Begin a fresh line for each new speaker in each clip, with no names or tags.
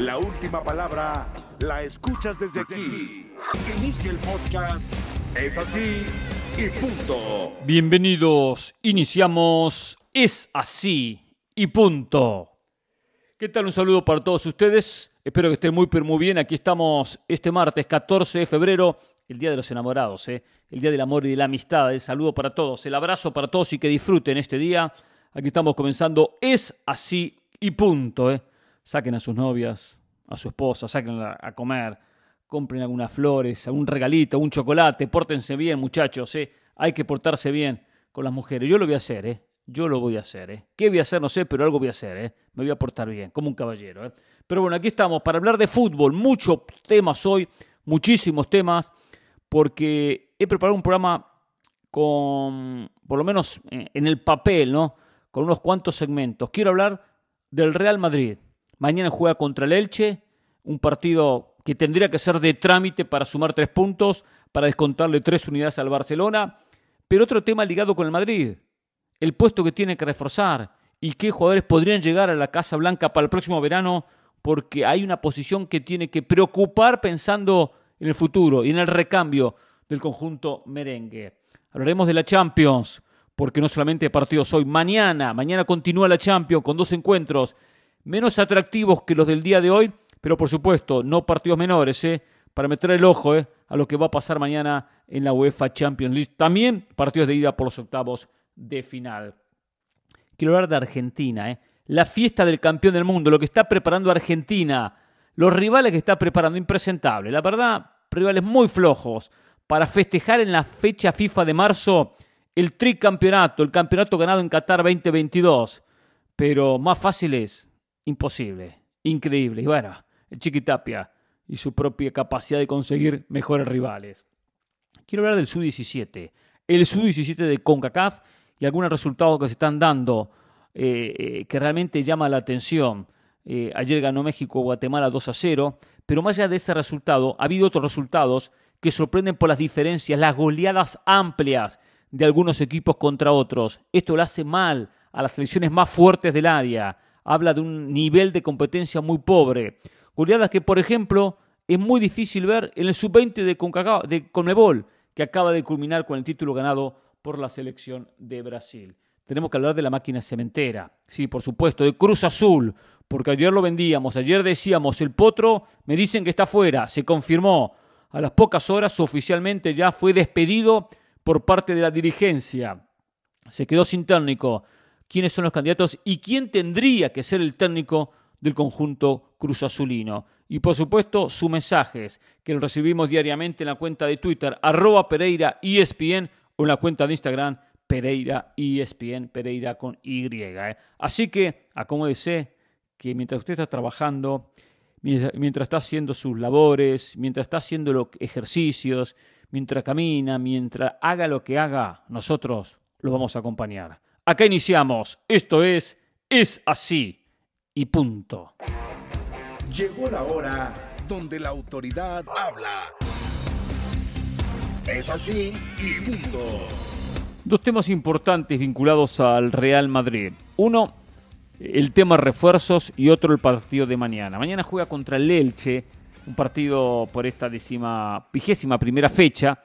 La última palabra la escuchas desde aquí. Inicia el podcast. Es así y punto.
Bienvenidos, iniciamos Es así y punto. ¿Qué tal? Un saludo para todos ustedes. Espero que estén muy, pero muy bien. Aquí estamos este martes 14 de febrero, el Día de los Enamorados, ¿eh? el Día del Amor y de la Amistad. El saludo para todos, el abrazo para todos y que disfruten este día. Aquí estamos comenzando Es así y punto. ¿eh? Saquen a sus novias, a su esposa, sáquenla a comer, compren algunas flores, algún regalito, un chocolate, pórtense bien, muchachos, ¿eh? hay que portarse bien con las mujeres. Yo lo voy a hacer, ¿eh? Yo lo voy a hacer, ¿eh? ¿Qué voy a hacer? No sé, pero algo voy a hacer, ¿eh? Me voy a portar bien, como un caballero, ¿eh? Pero bueno, aquí estamos para hablar de fútbol. Muchos temas hoy, muchísimos temas, porque he preparado un programa con, por lo menos eh, en el papel, ¿no? Con unos cuantos segmentos. Quiero hablar del Real Madrid. Mañana juega contra el Elche, un partido que tendría que ser de trámite para sumar tres puntos, para descontarle tres unidades al Barcelona. Pero otro tema ligado con el Madrid, el puesto que tiene que reforzar y qué jugadores podrían llegar a la Casa Blanca para el próximo verano, porque hay una posición que tiene que preocupar pensando en el futuro y en el recambio del conjunto merengue. Hablaremos de la Champions, porque no solamente partidos hoy, mañana, mañana continúa la Champions con dos encuentros menos atractivos que los del día de hoy, pero por supuesto, no partidos menores, ¿eh? para meter el ojo ¿eh? a lo que va a pasar mañana en la UEFA Champions League. También partidos de ida por los octavos de final. Quiero hablar de Argentina, ¿eh? la fiesta del campeón del mundo, lo que está preparando Argentina, los rivales que está preparando, impresentable. La verdad, rivales muy flojos para festejar en la fecha FIFA de marzo el tricampeonato, el campeonato ganado en Qatar 2022. Pero más fácil es imposible, increíble. Y bueno, el Chiquitapia y su propia capacidad de conseguir mejores rivales. Quiero hablar del Sub-17, el Sub-17 de CONCACAF y algunos resultados que se están dando eh, eh, que realmente llama la atención. Eh, ayer ganó México Guatemala 2 a 0, pero más allá de ese resultado, ha habido otros resultados que sorprenden por las diferencias, las goleadas amplias de algunos equipos contra otros. Esto lo hace mal a las selecciones más fuertes del área habla de un nivel de competencia muy pobre. Goleadas que, por ejemplo, es muy difícil ver en el sub-20 de, de Conmebol, que acaba de culminar con el título ganado por la selección de Brasil. Tenemos que hablar de la máquina cementera, sí, por supuesto, de Cruz Azul, porque ayer lo vendíamos, ayer decíamos, el potro, me dicen que está fuera, se confirmó. A las pocas horas oficialmente ya fue despedido por parte de la dirigencia. Se quedó sin técnico quiénes son los candidatos y quién tendría que ser el técnico del conjunto Cruz Azulino. Y por supuesto, sus mensajes, que los recibimos diariamente en la cuenta de Twitter, arroba Pereira ESPN, o en la cuenta de Instagram, Pereira ESPN, Pereira con Y. ¿eh? Así que, acomódese que mientras usted está trabajando, mientras está haciendo sus labores, mientras está haciendo los ejercicios, mientras camina, mientras haga lo que haga, nosotros lo vamos a acompañar. Acá iniciamos. Esto es Es así y punto.
Llegó la hora donde la autoridad habla. Es así y punto.
Dos temas importantes vinculados al Real Madrid. Uno, el tema refuerzos y otro, el partido de mañana. Mañana juega contra el Elche, un partido por esta décima, vigésima primera fecha.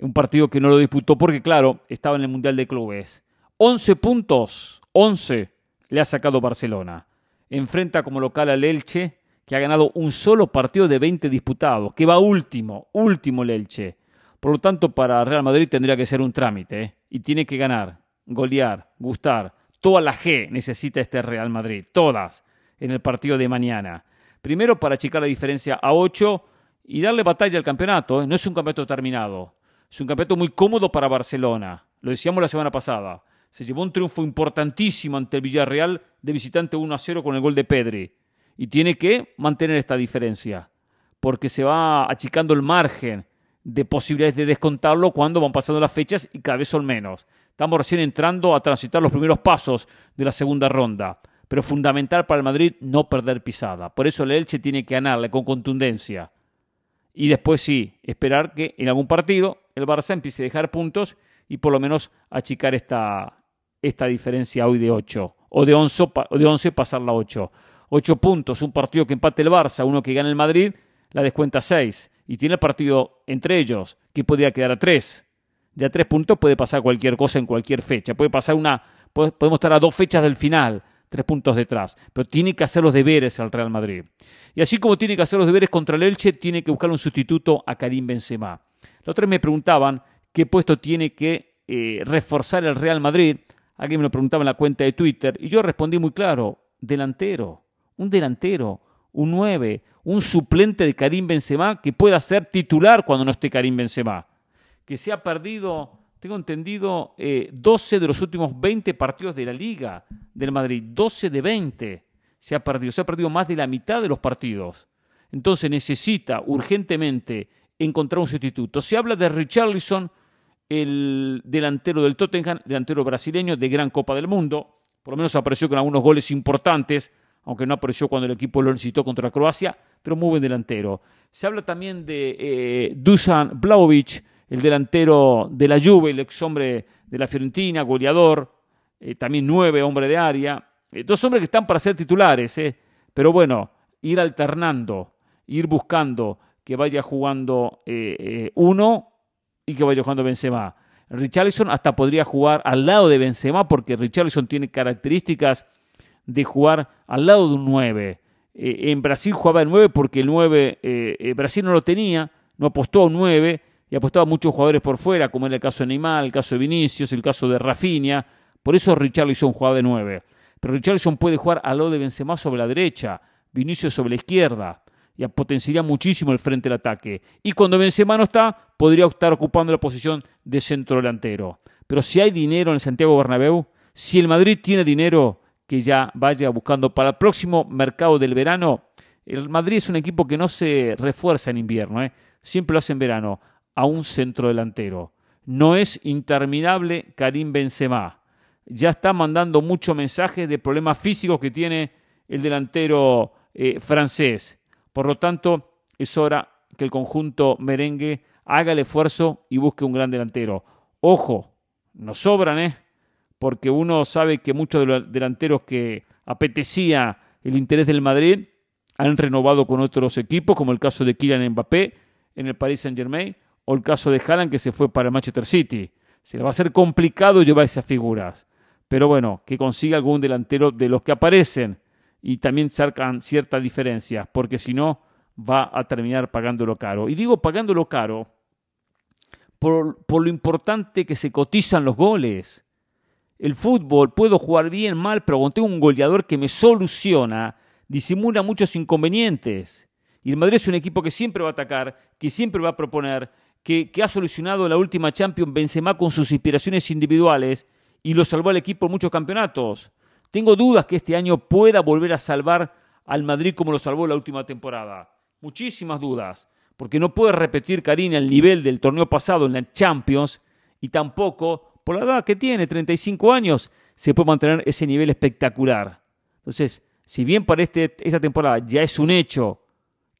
Un partido que no lo disputó porque, claro, estaba en el Mundial de Clubes. 11 puntos, 11 le ha sacado Barcelona. Enfrenta como local al Elche, que ha ganado un solo partido de 20 disputados, que va último, último el Elche. Por lo tanto, para Real Madrid tendría que ser un trámite, ¿eh? y tiene que ganar, golear, gustar. Toda la G necesita este Real Madrid, todas, en el partido de mañana. Primero para achicar la diferencia a 8 y darle batalla al campeonato. ¿eh? No es un campeonato terminado, es un campeonato muy cómodo para Barcelona. Lo decíamos la semana pasada se llevó un triunfo importantísimo ante el Villarreal de visitante 1 a 0 con el gol de Pedri. Y tiene que mantener esta diferencia, porque se va achicando el margen de posibilidades de descontarlo cuando van pasando las fechas y cada vez son menos. Estamos recién entrando a transitar los primeros pasos de la segunda ronda, pero fundamental para el Madrid no perder pisada. Por eso el Elche tiene que ganarle con contundencia. Y después sí, esperar que en algún partido el Barça empiece a dejar puntos y por lo menos achicar esta, esta diferencia hoy de 8, o de 11, o de 11 pasarla a 8. 8 puntos, un partido que empate el Barça, uno que gana el Madrid, la descuenta 6. Y tiene el partido entre ellos, que podría quedar a 3. Ya a 3 puntos puede pasar cualquier cosa en cualquier fecha. Puede pasar una, podemos estar a dos fechas del final, tres puntos detrás. Pero tiene que hacer los deberes al Real Madrid. Y así como tiene que hacer los deberes contra el Elche, tiene que buscar un sustituto a Karim Benzema. Los tres me preguntaban qué puesto tiene que eh, reforzar el Real Madrid. Alguien me lo preguntaba en la cuenta de Twitter y yo respondí muy claro, delantero, un delantero, un 9, un suplente de Karim Benzema que pueda ser titular cuando no esté Karim Benzema. Que se ha perdido, tengo entendido, 12 eh, de los últimos 20 partidos de la Liga del Madrid. 12 de 20 se ha perdido. Se ha perdido más de la mitad de los partidos. Entonces necesita urgentemente encontrar un sustituto. Se habla de Richarlison, el delantero del Tottenham, delantero brasileño de gran Copa del Mundo. Por lo menos apareció con algunos goles importantes, aunque no apareció cuando el equipo lo necesitó contra Croacia, pero muy buen delantero. Se habla también de eh, Dusan Blaovic, el delantero de la Juve, el ex hombre de la Fiorentina, goleador, eh, también nueve, hombre de área. Eh, dos hombres que están para ser titulares, pero bueno, ir alternando, ir buscando que vaya jugando uno y que vaya jugando Benzema. Richarlison hasta podría jugar al lado de Benzema porque Richarlison tiene características de jugar al lado de un 9. Eh, en Brasil jugaba el 9 porque el 9 eh, eh, Brasil no lo tenía, no apostó a un 9 y apostaba a muchos jugadores por fuera, como era el caso de Neymar, el caso de Vinicius, el caso de Rafinha. Por eso Richarlison jugaba de 9. Pero Richarlison puede jugar al lado de Benzema sobre la derecha, Vinicius sobre la izquierda y potenciaría muchísimo el frente del ataque. Y cuando Benzema no está, podría estar ocupando la posición de centro delantero. Pero si hay dinero en el Santiago Bernabéu, si el Madrid tiene dinero que ya vaya buscando para el próximo mercado del verano, el Madrid es un equipo que no se refuerza en invierno, ¿eh? siempre lo hace en verano, a un centro delantero. No es interminable Karim Benzema. Ya está mandando muchos mensajes de problemas físicos que tiene el delantero eh, francés por lo tanto, es hora que el conjunto merengue haga el esfuerzo y busque un gran delantero. Ojo, no sobran, ¿eh? Porque uno sabe que muchos de los delanteros que apetecía el interés del Madrid han renovado con otros equipos, como el caso de Kylian Mbappé en el Paris Saint-Germain o el caso de Haaland que se fue para el Manchester City. Se le va a hacer complicado llevar esas figuras. Pero bueno, que consiga algún delantero de los que aparecen y también sacan cierta diferencia, porque si no va a terminar pagándolo caro. Y digo pagándolo caro por, por lo importante que se cotizan los goles. El fútbol, puedo jugar bien, mal, pero cuando un goleador que me soluciona, disimula muchos inconvenientes. Y el Madrid es un equipo que siempre va a atacar, que siempre va a proponer, que, que ha solucionado la última Champions Benzema con sus inspiraciones individuales y lo salvó al equipo en muchos campeonatos. Tengo dudas que este año pueda volver a salvar al Madrid como lo salvó la última temporada. Muchísimas dudas, porque no puede repetir Karina el nivel del torneo pasado en la Champions y tampoco, por la edad que tiene, 35 años, se puede mantener ese nivel espectacular. Entonces, si bien para este, esta temporada ya es un hecho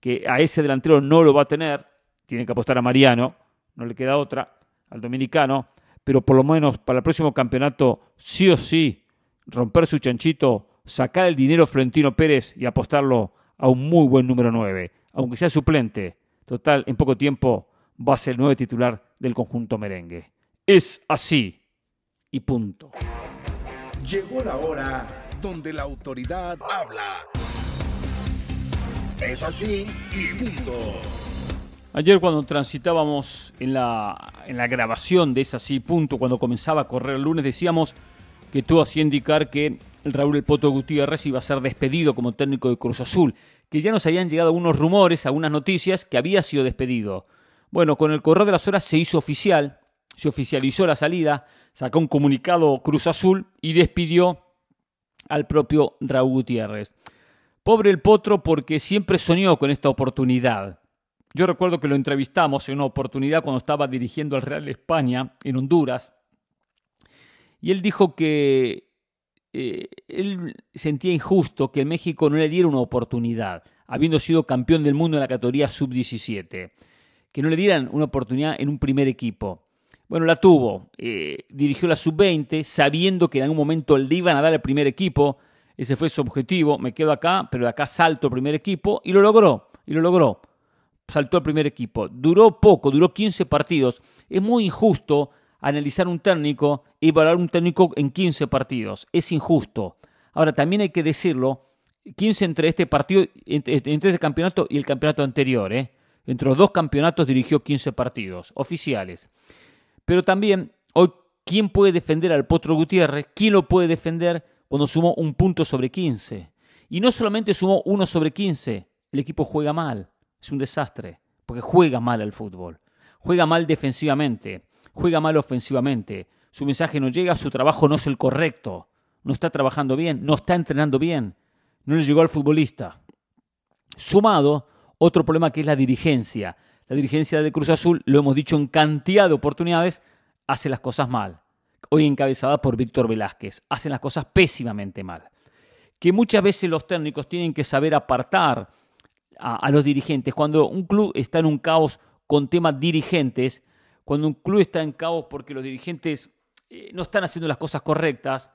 que a ese delantero no lo va a tener, tiene que apostar a Mariano, no le queda otra, al dominicano, pero por lo menos para el próximo campeonato sí o sí romper su chanchito, sacar el dinero Florentino Pérez y apostarlo a un muy buen número 9, aunque sea suplente. Total, en poco tiempo va a ser el nuevo titular del conjunto merengue. Es así y punto.
Llegó la hora donde la autoridad habla. Es así y punto.
Ayer cuando transitábamos en la, en la grabación de Es así punto, cuando comenzaba a correr el lunes, decíamos que todo hacía indicar que Raúl El Poto Gutiérrez iba a ser despedido como técnico de Cruz Azul, que ya nos habían llegado unos rumores, algunas noticias que había sido despedido. Bueno, con el correr de las horas se hizo oficial, se oficializó la salida, sacó un comunicado Cruz Azul y despidió al propio Raúl Gutiérrez. Pobre el Potro porque siempre soñó con esta oportunidad. Yo recuerdo que lo entrevistamos en una oportunidad cuando estaba dirigiendo al Real España en Honduras y él dijo que eh, él sentía injusto que el México no le diera una oportunidad, habiendo sido campeón del mundo en la categoría sub-17, que no le dieran una oportunidad en un primer equipo. Bueno, la tuvo, eh, dirigió la sub-20, sabiendo que en algún momento le iban a dar el primer equipo, ese fue su objetivo, me quedo acá, pero de acá salto al primer equipo y lo logró, y lo logró. Saltó al primer equipo. Duró poco, duró 15 partidos. Es muy injusto analizar un técnico y evaluar un técnico en 15 partidos. Es injusto. Ahora, también hay que decirlo, 15 entre este partido, entre, este campeonato y el campeonato anterior. ¿eh? Entre los dos campeonatos dirigió 15 partidos oficiales. Pero también, hoy, ¿quién puede defender al Potro Gutiérrez? ¿Quién lo puede defender cuando sumó un punto sobre 15? Y no solamente sumó uno sobre 15, el equipo juega mal. Es un desastre, porque juega mal al fútbol. Juega mal defensivamente, juega mal ofensivamente. Su mensaje no llega, su trabajo no es el correcto. No está trabajando bien, no está entrenando bien. No le llegó al futbolista. Sumado otro problema que es la dirigencia. La dirigencia de Cruz Azul, lo hemos dicho en cantidad de oportunidades, hace las cosas mal. Hoy encabezada por Víctor Velázquez. Hacen las cosas pésimamente mal. Que muchas veces los técnicos tienen que saber apartar a, los dirigentes. Cuando un club está en un caos con temas dirigentes, cuando un club está en caos porque los dirigentes eh, no están haciendo las cosas correctas,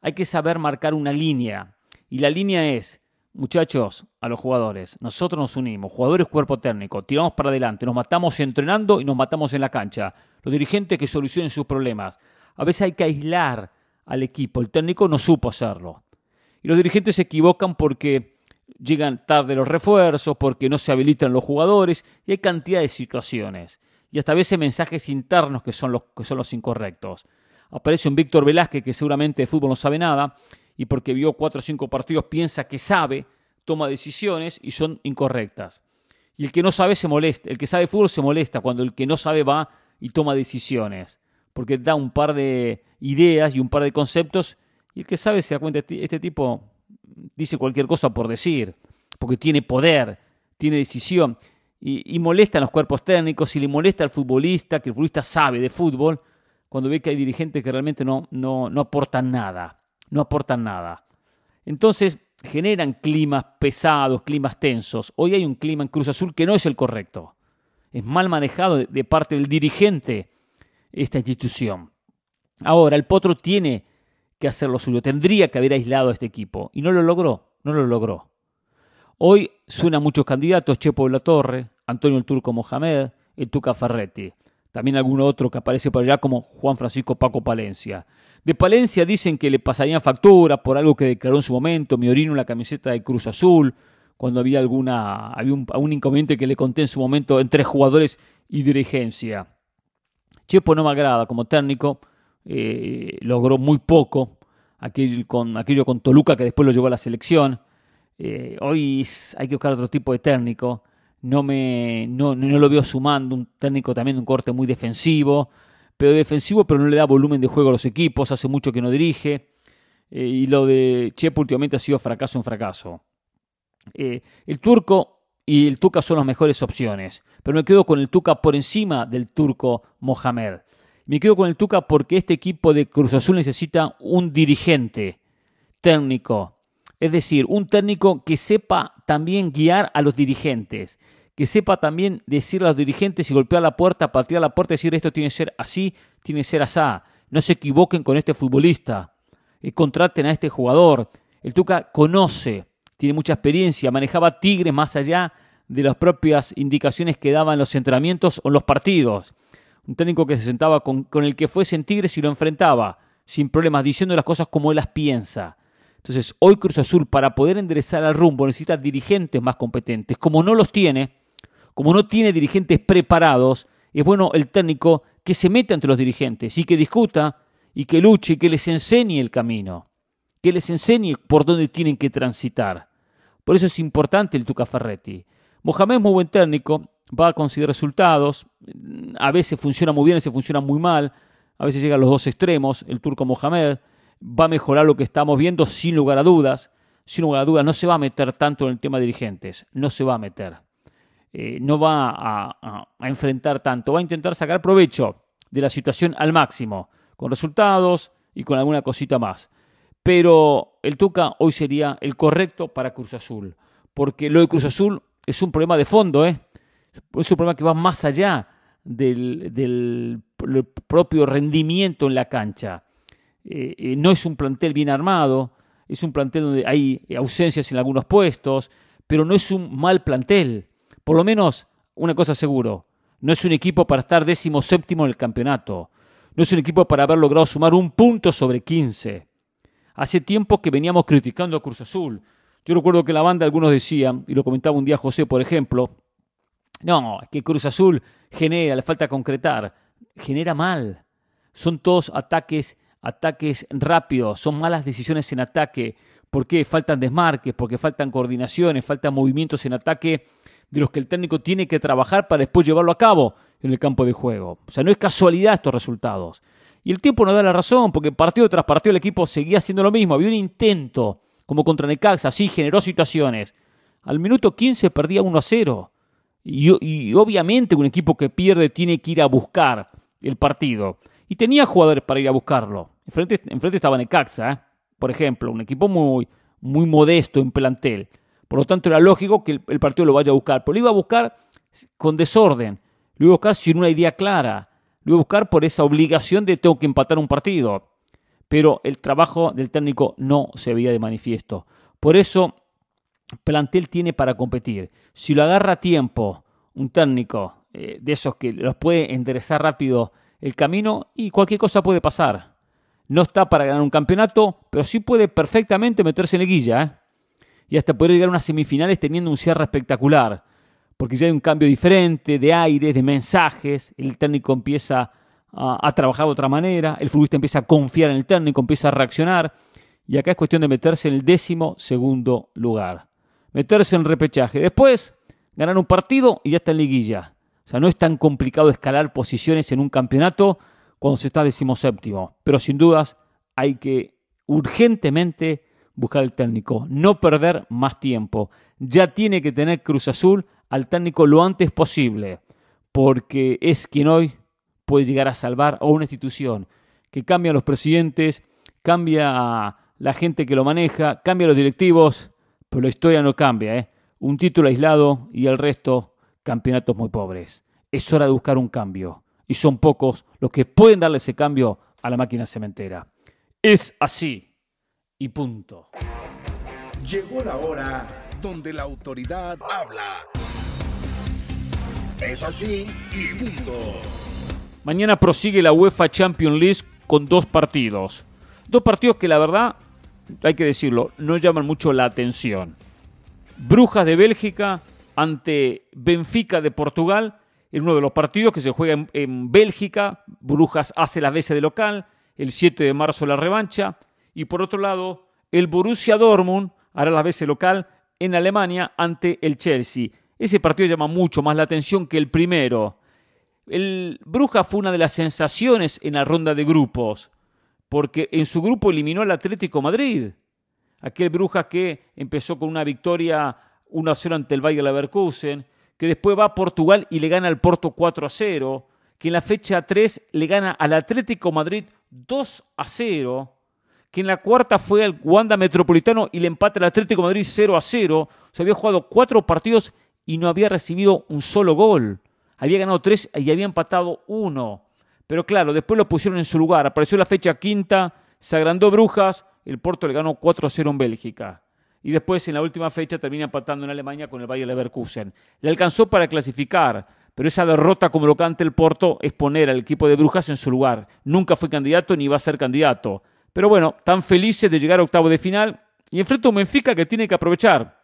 hay que saber marcar una línea. Y la línea es, Muchachos, a los jugadores, nosotros nos unimos, jugadores cuerpo técnico, tiramos para adelante, nos matamos entrenando y nos matamos en la cancha. Los dirigentes que solucionen sus problemas. A veces hay que aislar al equipo, el técnico no supo hacerlo. Y los dirigentes se equivocan porque llegan tarde los refuerzos, porque no se habilitan los jugadores y hay cantidad de situaciones. Y veces mensajes internos que son los, que son los incorrectos. Aparece un Víctor Velázquez que seguramente de fútbol no sabe nada y porque vio cuatro o cinco partidos piensa que sabe, toma decisiones y son incorrectas. Y el que no sabe se molesta, el que sabe fútbol se molesta cuando el que no sabe va y toma decisiones, porque da un par de ideas y un par de conceptos y el que sabe se da cuenta, este tipo dice cualquier cosa por decir, porque tiene poder, tiene decisión y, y molesta a los cuerpos técnicos y le molesta al futbolista, que el futbolista sabe de fútbol, cuando ve que hay dirigentes que realmente no, no, no aportan nada no aportan nada. Entonces generan climas pesados, climas tensos. Hoy hay un clima en Cruz Azul que no es el correcto. Es mal manejado de parte del dirigente esta institución. Ahora, el Potro tiene que hacer lo suyo, tendría que haber aislado a este equipo y no lo logró, no lo logró. Hoy suenan muchos candidatos, Chepo de la Torre, Antonio el Turco Mohamed, el Tuca Ferretti, también algún otro que aparece por allá como Juan Francisco Paco Palencia. De Palencia dicen que le pasarían factura por algo que declaró en su momento, mi orino en la camiseta de Cruz Azul, cuando había alguna había un, inconveniente que le conté en su momento entre jugadores y dirigencia. Chepo no me agrada como técnico, eh, logró muy poco aquello con, aquello con Toluca que después lo llevó a la selección. Eh, hoy hay que buscar otro tipo de técnico. No, me, no, no lo veo sumando un técnico también de un corte muy defensivo pero defensivo, pero no le da volumen de juego a los equipos, hace mucho que no dirige. Eh, y lo de Chepo últimamente ha sido fracaso en fracaso. Eh, el turco y el Tuca son las mejores opciones, pero me quedo con el Tuca por encima del turco Mohamed. Me quedo con el Tuca porque este equipo de Cruz Azul necesita un dirigente técnico, es decir, un técnico que sepa también guiar a los dirigentes, que sepa también decirle a los dirigentes y golpear la puerta, patear la puerta y decir esto tiene que ser así, tiene que ser así. No se equivoquen con este futbolista. y contraten a este jugador. El Tuca conoce, tiene mucha experiencia, manejaba Tigres más allá de las propias indicaciones que daban los entrenamientos o los partidos. Un técnico que se sentaba con, con el que fuese en Tigres y lo enfrentaba, sin problemas, diciendo las cosas como él las piensa. Entonces, hoy Cruz Azul, para poder enderezar al rumbo, necesita dirigentes más competentes. Como no los tiene, como no tiene dirigentes preparados, es bueno el técnico que se meta entre los dirigentes y que discuta y que luche y que les enseñe el camino, que les enseñe por dónde tienen que transitar. Por eso es importante el Tuca Ferretti. Mohamed es muy buen técnico, va a conseguir resultados, a veces funciona muy bien, a veces funciona muy mal, a veces llega a los dos extremos, el turco Mohamed va a mejorar lo que estamos viendo sin lugar a dudas, sin lugar a dudas, no se va a meter tanto en el tema de dirigentes, no se va a meter. Eh, no va a, enfrentar tanto, va a intentar sacar provecho de la situación al máximo, con resultados y con alguna cosita más. Pero el Tuca hoy sería el correcto para Cruz Azul, porque lo de Cruz Azul es un problema de fondo, ¿eh? es un problema que va más allá del, propio rendimiento en la cancha. Eh, no es un plantel bien armado, es un plantel donde hay ausencias en algunos puestos, pero no es un mal plantel. Por lo menos, una cosa seguro, no es un equipo para estar décimo séptimo en el campeonato. No es un equipo para haber logrado sumar un punto sobre 15. Hace tiempo que veníamos criticando a Cruz Azul. Yo recuerdo que la banda algunos decían, y lo comentaba un día José, por ejemplo, no, que Cruz Azul genera, le falta concretar. Genera mal. Son todos ataques, ataques rápidos, son malas decisiones en ataque. ¿Por qué? Faltan desmarques, porque faltan coordinaciones, faltan movimientos en ataque de los que el técnico tiene que trabajar para después llevarlo a cabo en el campo de juego. O sea, no es casualidad estos resultados. Y el tiempo nos da la razón, porque partido tras partido el equipo seguía haciendo lo mismo. Había un intento, como contra Necaxa, sí, generó situaciones. Al minuto 15 perdía 1 a 0. Y, obviamente un equipo que pierde tiene que ir a buscar el partido. Y tenía jugadores para ir a buscarlo. Enfrente, enfrente estaba Necaxa, ¿eh? por ejemplo, un equipo muy, muy modesto en plantel. Por lo tanto, era lógico que el, partido lo vaya a buscar. Pero lo iba a buscar con desorden. Lo iba a buscar sin una idea clara. Lo iba a buscar por esa obligación de tengo que empatar un partido. Pero el trabajo del técnico no se veía de manifiesto. Por eso plantel tiene para competir. Si lo agarra a tiempo un técnico eh, de esos que los puede enderezar rápido el camino y cualquier cosa puede pasar. No está para ganar un campeonato, pero sí puede perfectamente meterse en guilla. ¿eh? Y hasta poder llegar a unas semifinales teniendo un cierre espectacular. Porque ya hay un cambio diferente de aires, de mensajes. El técnico empieza a, a trabajar de otra manera. El futbolista empieza a confiar en el técnico, empieza a reaccionar. Y acá es cuestión de meterse en el décimo segundo lugar meterse en repechaje. Después, ganar un partido y ya está en liguilla. Sea, no es tan complicado escalar posiciones en un campeonato cuando se está decimoséptimo. Pero sin dudas hay que urgentemente buscar el técnico, no perder más tiempo. Ya tiene que tener Cruz Azul al técnico lo antes posible, porque es quien hoy puede llegar a salvar a una institución que cambia a los presidentes, cambia a la gente que lo maneja, cambia a los directivos, pero la historia no cambia, ¿eh? Un título aislado y el resto campeonatos muy pobres. Es hora de buscar un cambio. Y son pocos los que pueden darle ese cambio a la máquina cementera. Es así. Y punto.
Llegó la hora donde la autoridad habla. Es así y punto.
Mañana prosigue la UEFA Champions League con dos partidos. Dos partidos que la verdad hay que decirlo, no llaman mucho la atención. Brujas de Bélgica ante Benfica de Portugal, en uno de los partidos que se juega en, Bélgica. Brujas hace la veces de local, el 7 de marzo la revancha. Y por otro lado, el Borussia Dortmund hará la veces local en Alemania ante el Chelsea. Ese partido llama mucho más la atención que el primero. El Brujas fue una de las sensaciones en la ronda de grupos porque en su grupo eliminó al Atlético Madrid. Aquel Brujas que empezó con una victoria 1 0 ante el Bayer Leverkusen, que después va a Portugal y le gana al Porto 4 0, que en la fecha 3 le gana al Atlético Madrid 2 0, que en la cuarta fue al Wanda Metropolitano y le empata al Atlético Madrid 0 0. Se había jugado cuatro partidos y no había recibido un solo gol. Había ganado tres y había empatado uno. Pero claro, después lo pusieron en su lugar. Apareció la fecha quinta, se agrandó Brujas, el Porto le ganó 4-0 en Bélgica. Y después en la última fecha termina empatando en Alemania con el Bayer Leverkusen. Le alcanzó para clasificar, pero esa derrota como lo canta el Porto es poner al equipo de Brujas en su lugar. Nunca fue candidato ni va a ser candidato. Pero bueno, tan felices de llegar a octavo de final y enfrenta a un Benfica que tiene que aprovechar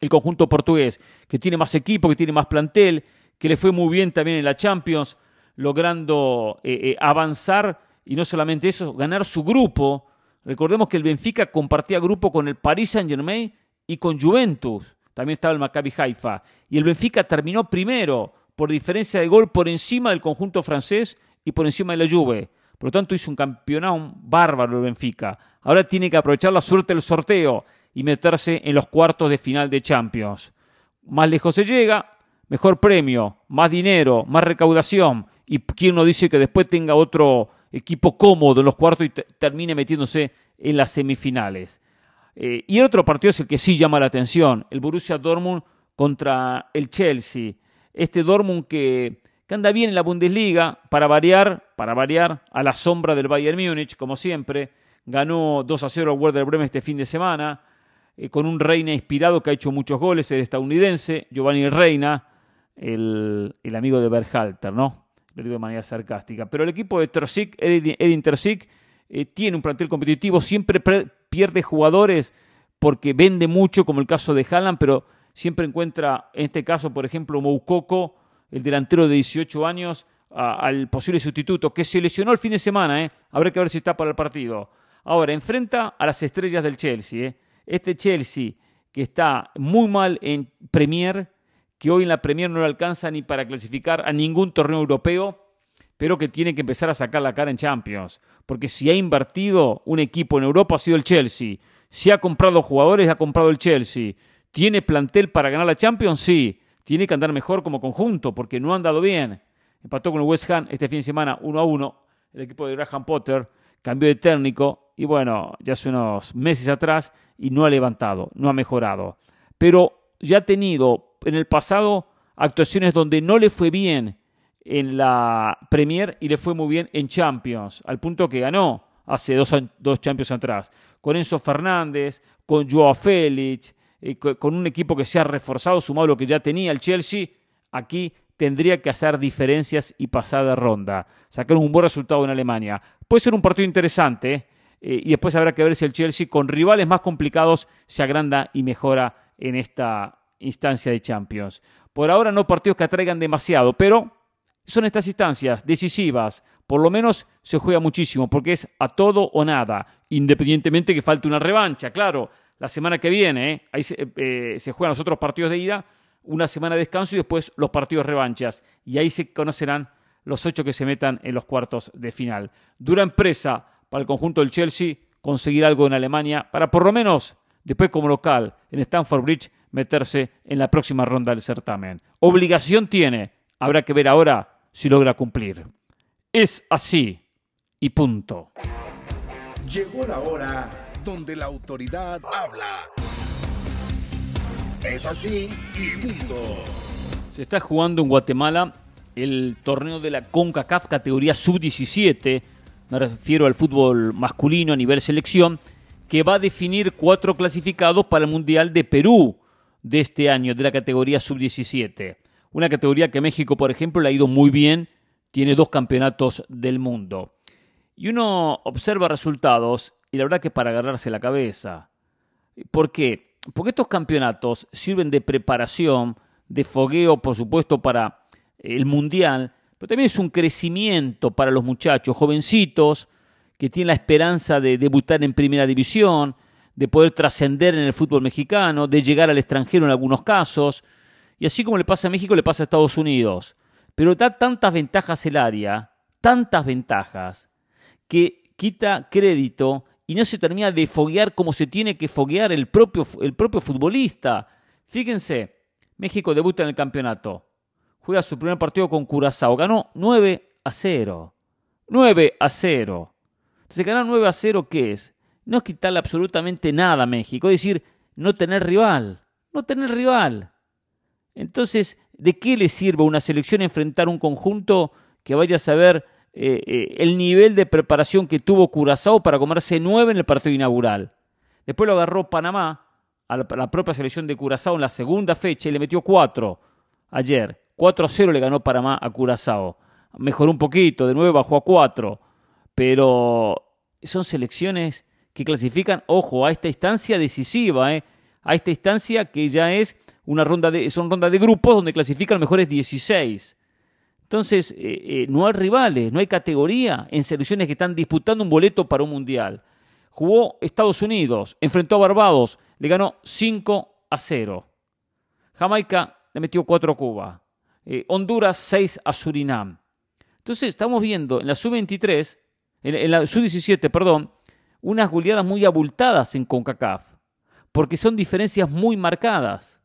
el conjunto portugués, que tiene más equipo, que tiene más plantel, que le fue muy bien también en la Champions, logrando eh, eh, avanzar y no solamente eso, ganar su grupo. Recordemos que el Benfica compartía grupo con el Paris Saint-Germain y con Juventus. También estaba el Maccabi Haifa. Y el Benfica terminó primero por diferencia de gol por encima del conjunto francés y por encima de la Juve. Por lo tanto, hizo un campeonato bárbaro el Benfica. Ahora tiene que aprovechar la suerte del sorteo y meterse en los cuartos de final de Champions. Más lejos se llega, mejor premio, más dinero, más recaudación y quién no dice que después tenga otro equipo cómodo en los cuartos y termine metiéndose en las semifinales. Eh, y el otro partido es el que sí llama la atención, el Borussia Dortmund contra el Chelsea. Este Dortmund que, que anda bien en la Bundesliga, para variar, para variar, a la sombra del Bayern Múnich, como siempre, ganó 2 a 0 al Werder Bremen este fin de semana, eh, con un Reina inspirado que ha hecho muchos goles, el estadounidense, Giovanni Reina, el, amigo de Berhalter, ¿no? Lo digo de manera sarcástica. Pero el equipo de Terzic, Edin eh, tiene un plantel competitivo, siempre pierde jugadores porque vende mucho, como el caso de Haaland, pero siempre encuentra, en este caso, por ejemplo, Moukoko, el delantero de 18 años, al posible sustituto, que se lesionó el fin de semana, ¿eh? habrá que ver si está para el partido. Ahora, enfrenta a las estrellas del Chelsea. ¿eh? Este Chelsea, que está muy mal en Premier, que hoy en la Premier no le alcanza ni para clasificar a ningún torneo europeo, pero que tiene que empezar a sacar la cara en Champions. Porque si ha invertido un equipo en Europa ha sido el Chelsea. Si ha comprado jugadores, ha comprado el Chelsea. ¿Tiene plantel para ganar la Champions? Sí. Tiene que andar mejor como conjunto, porque no ha andado bien. Empató con el West Ham este fin de semana 1 a 1. El equipo de Graham Potter cambió de técnico y bueno, ya hace unos meses atrás y no ha levantado, no ha mejorado. Pero ya ha tenido en el pasado actuaciones donde no le fue bien en la Premier y le fue muy bien en Champions, al punto que ganó hace dos, dos Champions atrás, con Enzo Fernández, con Joao Félix, eh, con un equipo que se ha reforzado, sumado lo que ya tenía el Chelsea, aquí tendría que hacer diferencias y pasar de ronda, sacar un buen resultado en Alemania. Puede ser un partido interesante eh, y después habrá que ver si el Chelsea con rivales más complicados se agranda y mejora en esta instancia de Champions. Por ahora no partidos que atraigan demasiado, pero son estas instancias decisivas. Por lo menos se juega muchísimo porque es a todo o nada, independientemente que falte una revancha. Claro, la semana que viene, ¿eh? ahí eh, se, juegan los otros partidos de ida, una semana de descanso y después los partidos revanchas. Y ahí se conocerán los ocho que se metan en los cuartos de final. Dura empresa para el conjunto del Chelsea conseguir algo en Alemania para por lo menos después como local en Stamford Bridge meterse en la próxima ronda del certamen. Obligación tiene, habrá que ver ahora si logra cumplir. Es así y punto.
Llegó la hora donde la autoridad habla. Es así y punto.
Se está jugando en Guatemala el torneo de la CONCACAF categoría sub-17, me refiero al fútbol masculino a nivel selección, que va a definir cuatro clasificados para el Mundial de Perú de este año, de la categoría sub-17. Una categoría que México, por ejemplo, le ha ido muy bien, tiene dos campeonatos del mundo. Y uno observa resultados y la verdad que para agarrarse la cabeza. ¿Por qué? Porque estos campeonatos sirven de preparación, de fogueo, por supuesto, para el mundial, pero también es un crecimiento para los muchachos jovencitos que tienen la esperanza de debutar en primera división, de poder trascender en el fútbol mexicano, de llegar al extranjero en algunos casos. Y así como le pasa a México, le pasa a Estados Unidos. Pero da tantas ventajas el área, tantas ventajas, que quita crédito y no se termina de foguear como se tiene que foguear el propio, el propio futbolista. Fíjense, México debuta en el campeonato, juega su primer partido con Curazao, ganó 9 a 0. 9 a 0. Entonces, ganar 9 a 0, ¿qué es? No es quitarle absolutamente nada a México, es decir, no tener rival. No tener rival. Entonces, ¿de qué le sirve a una selección enfrentar un conjunto que vaya a saber eh, eh, el nivel de preparación que tuvo Curazao para comerse nueve en el partido inaugural? Después lo agarró Panamá a la, propia selección de Curazao en la segunda fecha y le metió cuatro ayer. 4 a 0 le ganó Panamá a Curazao. Mejoró un poquito, de nuevo bajó a 4. Pero son selecciones que clasifican, ojo, a esta instancia decisiva, ¿eh? a esta instancia que ya es una ronda de, son rondas de grupos donde clasifican mejores 16. Entonces, eh, eh, no hay rivales, no hay categoría en selecciones que están disputando un boleto para un mundial. Jugó Estados Unidos, enfrentó a Barbados, le ganó 5 a 0. Jamaica le metió 4 a Cuba. Eh, Honduras 6 a Surinam. Entonces, estamos viendo en la sub-23, en, en la sub-17, perdón, unas goleadas muy abultadas en CONCACAF, porque son diferencias muy marcadas.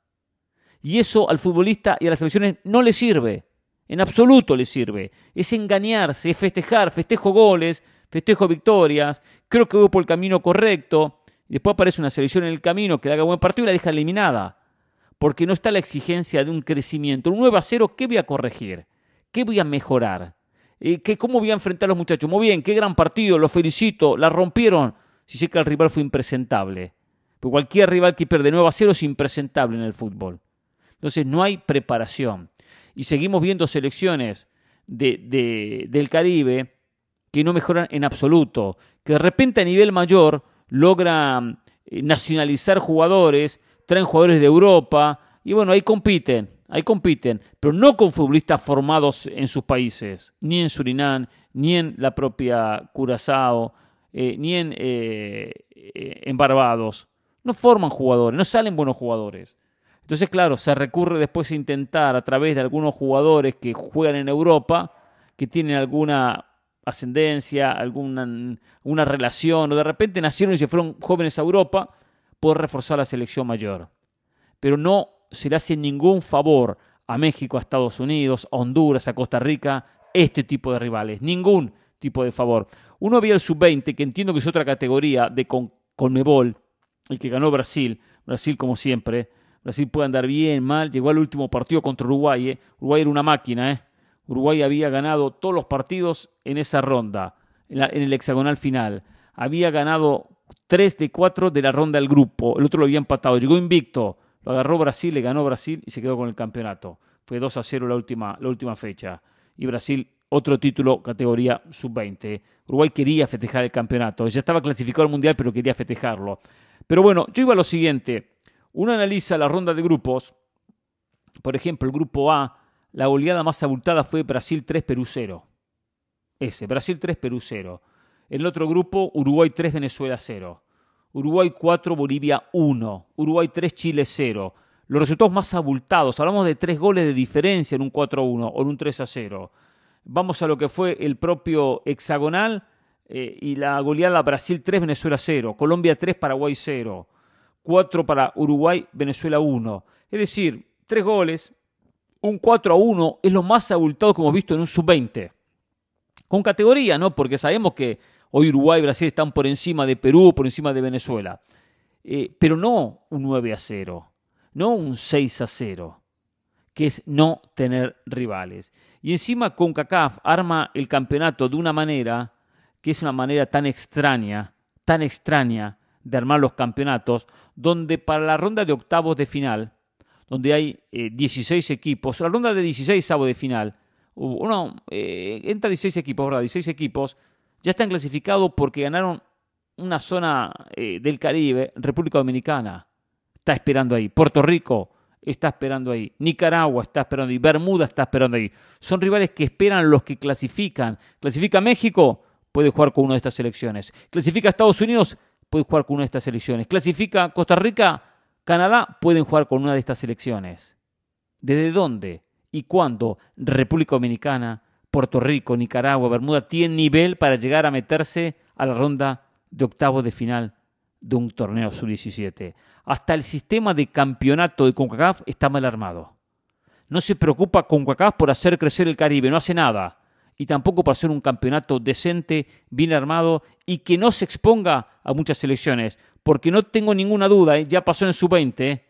Y eso al futbolista y a las selecciones no le sirve. En absoluto le sirve. Es engañarse, es festejar, festejo goles, festejo victorias, creo que voy por el camino correcto. Y después aparece una selección en el camino que le haga buen partido y la deja eliminada. Porque no está la exigencia de un crecimiento. Un 9 a 0, ¿qué voy a corregir? ¿Qué voy a mejorar? Eh, ¿Cómo voy a enfrentar a los muchachos? Muy bien, qué gran partido, los felicito, la rompieron. si sé que el rival fue impresentable. Porque cualquier rival que pierde 9 a 0 es impresentable en el fútbol. Entonces no hay preparación. Y seguimos viendo selecciones de, del Caribe que no mejoran en absoluto, que de repente a nivel mayor logran eh, nacionalizar jugadores, traen jugadores de Europa, y bueno, ahí compiten, ahí compiten, pero no con futbolistas formados en sus países, ni en Surinam, ni en la propia Curazao, eh, ni en, eh, en Barbados. No forman jugadores, no salen buenos jugadores. Entonces, claro, se recurre después a intentar a través de algunos jugadores que juegan en Europa, que tienen alguna ascendencia, alguna una relación, o de repente nacieron y se fueron jóvenes a Europa, poder reforzar la selección mayor. Pero no se le hace ningún favor a México, a Estados Unidos, a Honduras, a Costa Rica, este tipo de rivales. Ningún tipo de favor. Uno había el sub-20, que entiendo que es otra categoría de con, Conmebol, el que ganó Brasil. Brasil, como siempre. Brasil puede andar bien, mal. Llegó al último partido contra Uruguay. ¿eh? Uruguay era una máquina. ¿eh? Uruguay había ganado todos los partidos en esa ronda, en, el hexagonal final. Había ganado 3 de 4 de la ronda del grupo. El otro lo había empatado. Llegó invicto. Lo agarró Brasil, le ganó Brasil y se quedó con el campeonato. Fue 2 a 0 la última, la última fecha. Y Brasil, otro título, categoría sub-20. Uruguay quería festejar el campeonato. Ya estaba clasificado al Mundial, pero quería festejarlo. Pero bueno, yo iba a lo siguiente. Uno analiza la ronda de grupos. Por ejemplo, el grupo A la goleada más abultada fue Brasil 3, Perú 0. Ese, Brasil 3, Perú 0. En el otro grupo, Uruguay 3, Venezuela 0. Uruguay 4, Bolivia 1. Uruguay 3, Chile 0. Los resultados más abultados, hablamos de tres goles de diferencia en un 4-1 o en un 3-0. Vamos a lo que fue el propio hexagonal eh, y la goleada Brasil 3, Venezuela 0. Colombia 3, Paraguay 0. 4 para Uruguay, Venezuela 1. Es decir, tres goles, un 4 a 1 es lo más abultado que hemos visto en un sub-20. Con categoría, ¿no? Porque sabemos que hoy Uruguay y Brasil están por encima de Perú, por encima de Venezuela. Eh, pero no un 9 a 0, no un 6 a 0, que es no tener rivales. Y encima CONCACAF arma el campeonato de una manera que es una manera tan extraña, tan extraña de armar los campeonatos, donde para la ronda de octavos de final donde hay 16 eh, equipos. La ronda de 16 sábado de final. Uno, eh, entra 16 equipos, ¿verdad? 16 equipos. Ya están clasificados porque ganaron una zona eh, del Caribe, República Dominicana. Está esperando ahí. Puerto Rico está esperando ahí. Nicaragua está esperando ahí. Bermuda está esperando ahí. Son rivales que esperan los que clasifican. Clasifica México, puede jugar con una de estas selecciones. Clasifica Estados Unidos, puede jugar con una de estas selecciones. Clasifica Costa Rica, Canadá pueden jugar con una de estas selecciones. ¿Desde dónde y cuándo República Dominicana, Puerto Rico, Nicaragua, Bermuda tienen nivel para llegar a meterse a la ronda de octavos de final de un torneo sub-17? Hasta el sistema de campeonato de CONCACAF está mal armado. No se preocupa CONCACAF por hacer crecer el Caribe, no hace nada. Y tampoco por hacer un campeonato decente, bien armado y que no se exponga a muchas selecciones porque no tengo ninguna duda, ¿eh? ya pasó en su 20,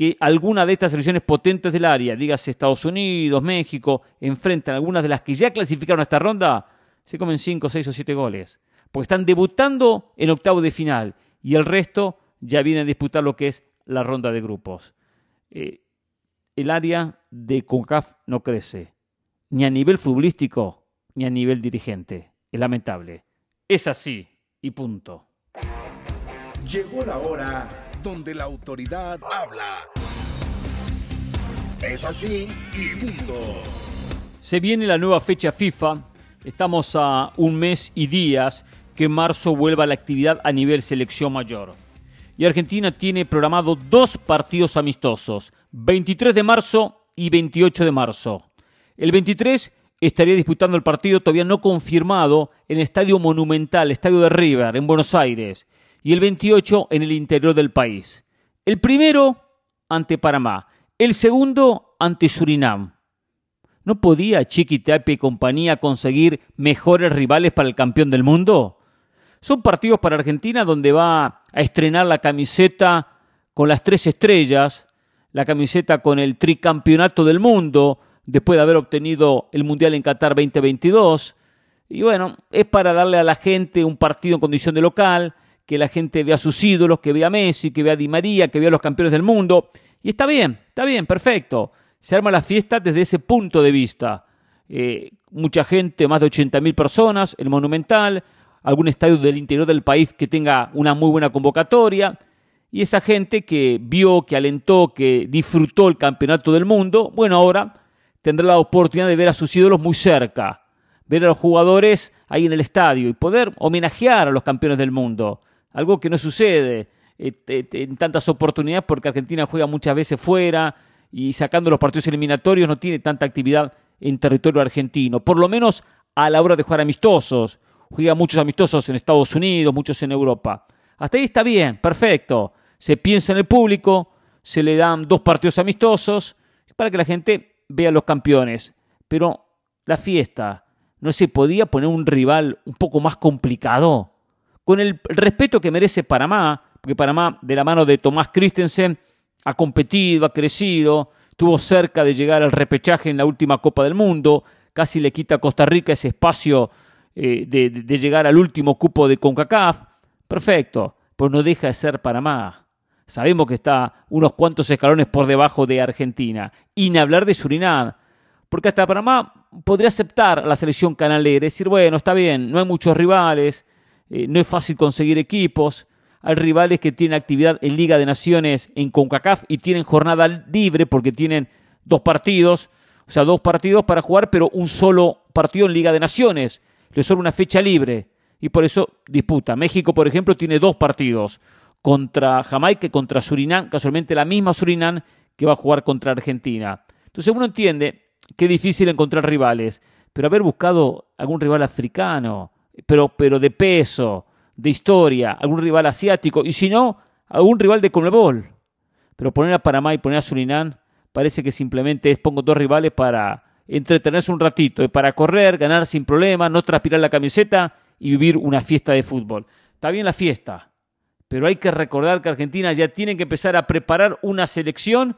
que alguna de estas selecciones potentes del área, dígase Estados Unidos, México, enfrentan algunas de las que ya clasificaron a esta ronda, se comen 5, 6 o 7 goles. Porque están debutando en octavo de final y el resto ya viene a disputar lo que es la ronda de grupos. Eh, el área de CONCAF no crece, ni a nivel futbolístico ni a nivel dirigente. Es lamentable. Es así y punto.
Llegó la hora donde la autoridad habla. Es así y punto.
Se viene la nueva fecha FIFA. Estamos a un mes y días que marzo vuelva la actividad a nivel selección mayor. Y Argentina tiene programado dos partidos amistosos, 23 de marzo y 28 de marzo. El 23 estaría disputando el partido todavía no confirmado en el Estadio Monumental, Estadio de River, en Buenos Aires y el 28 en el interior del país. El primero ante Panamá, el segundo ante Surinam. ¿No podía Chiquitape y compañía conseguir mejores rivales para el campeón del mundo? Son partidos para Argentina donde va a estrenar la camiseta con las tres estrellas, la camiseta con el tricampeonato del mundo, después de haber obtenido el Mundial en Qatar 2022. Y bueno, es para darle a la gente un partido en condición de local, que la gente vea a sus ídolos, que vea a Messi, que vea a Di María, que vea a los campeones del mundo. Y está bien, está bien, perfecto. Se arma la fiesta desde ese punto de vista. Eh, mucha gente, más de 80.000 personas, el Monumental, algún estadio del interior del país que tenga una muy buena convocatoria. Y esa gente que vio, que alentó, que disfrutó el campeonato del mundo, bueno, ahora tendrá la oportunidad de ver a sus ídolos muy cerca, ver a los jugadores ahí en el estadio y poder homenajear a los campeones del mundo. Algo que no sucede eh, en tantas oportunidades porque Argentina juega muchas veces fuera y sacando los partidos eliminatorios no tiene tanta actividad en territorio argentino, por lo menos a la hora de jugar amistosos. Juega muchos amistosos en Estados Unidos, muchos en Europa. Hasta ahí está bien, perfecto. Se piensa en el público, se le dan dos partidos amistosos para que la gente vea a los campeones. Pero la fiesta, ¿no se podía poner un rival un poco más complicado? Con el respeto que merece Panamá, porque Panamá, de la mano de Tomás Christensen, ha competido, ha crecido, estuvo cerca de llegar al repechaje en la última Copa del Mundo, casi le quita a Costa Rica ese espacio eh, de, llegar al último cupo de CONCACAF. Perfecto, pues no deja de ser Panamá. Sabemos que está unos cuantos escalones por debajo de Argentina. Y ni hablar de Surinam, porque hasta Panamá podría aceptar la selección canalera, decir, bueno, está bien, no hay muchos rivales, eh, no es fácil conseguir equipos, hay rivales que tienen actividad en Liga de Naciones en CONCACAF y tienen jornada libre porque tienen dos partidos, o sea, dos partidos para jugar, pero un solo partido en Liga de Naciones. Les sobra una fecha libre y por eso disputa. México, por ejemplo, tiene dos partidos contra Jamaica y contra Surinam, casualmente la misma Surinam que va a jugar contra Argentina. Entonces uno entiende que es difícil encontrar rivales, pero haber buscado algún rival africano, pero, pero de peso, de historia, algún rival asiático, y si no, algún rival de Conmebol. Pero poner a Panamá y poner a Surinam parece que simplemente es pongo dos rivales para entretenerse un ratito, para correr, ganar sin problema, no transpirar la camiseta y vivir una fiesta de fútbol. Está bien la fiesta, pero hay que recordar que Argentina ya tiene que empezar a preparar una selección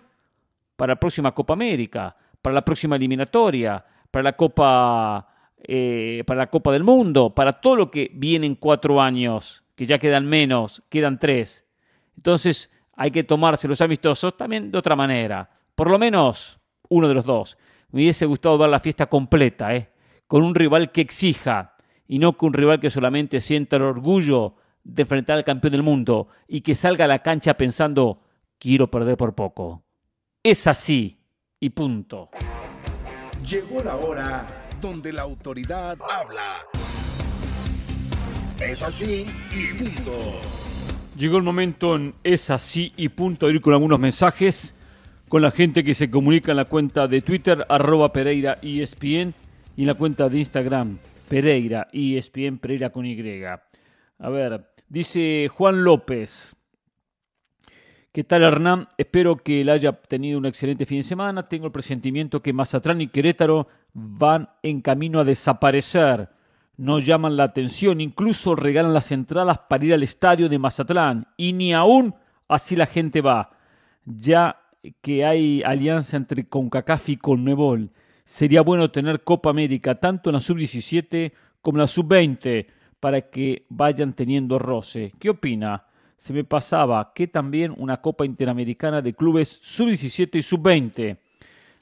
para la próxima Copa América, para la próxima eliminatoria, para la Copa eh, para la Copa del Mundo, para todo lo que viene en cuatro años, que ya quedan menos, quedan tres. Entonces hay que tomarse los amistosos también de otra manera. Por lo menos uno de los dos. Me hubiese gustado ver la fiesta completa, ¿eh? con un rival que exija y no con un rival que solamente sienta el orgullo de enfrentar al campeón del mundo y que salga a la cancha pensando quiero perder por poco. Es así y punto.
Llegó la hora donde la autoridad habla. Es así y punto.
Llegó el momento en Es así y punto de ir con algunos mensajes con la gente que se comunica en la cuenta de Twitter, arroba Pereira ESPN, y en la cuenta de Instagram, Pereira ESPN, Pereira con Y. A ver, dice Juan López. ¿Qué tal Hernán? Espero que haya tenido un excelente fin de semana. Tengo el presentimiento que Mazatlán y Querétaro van en camino a desaparecer. No llaman la atención, incluso regalan las entradas para ir al estadio de Mazatlán. Y ni aún así la gente va. Ya que hay alianza entre CONCACAF y CONMEBOL, sería bueno tener Copa América tanto en la sub-17 como en la sub-20 para que vayan teniendo roce. ¿Qué opina? Se me pasaba que también una Copa Interamericana de Clubes Sub-17 y Sub-20.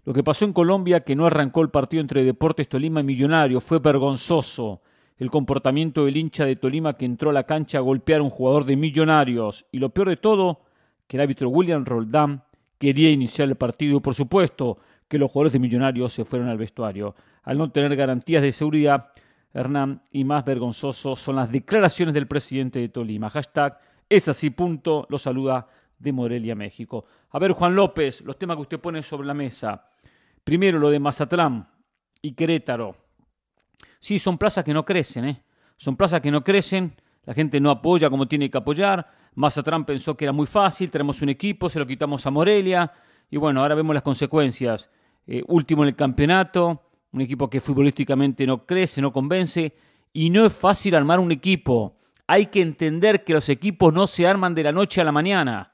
Lo que pasó en Colombia, que no arrancó el partido entre Deportes Tolima y Millonarios, fue vergonzoso. El comportamiento del hincha de Tolima que entró a la cancha a golpear a un jugador de Millonarios. Y lo peor de todo, que el árbitro William Roldán quería iniciar el partido y por supuesto que los jugadores de Millonarios se fueron al vestuario. Al no tener garantías de seguridad, Hernán, y más vergonzoso son las declaraciones del presidente de Tolima. Hashtag es así, punto. Lo saluda de Morelia, México. A ver, Juan López, los temas que usted pone sobre la mesa. Primero, lo de Mazatlán y Querétaro. Sí, son plazas que no crecen, ¿eh? Son plazas que no crecen, la gente no apoya como tiene que apoyar. Mazatlán pensó que era muy fácil, tenemos un equipo, se lo quitamos a Morelia. Y bueno, ahora vemos las consecuencias. Eh, último en el campeonato, un equipo que futbolísticamente no crece, no convence. Y no es fácil armar un equipo hay que entender que los equipos no se arman de la noche a la mañana.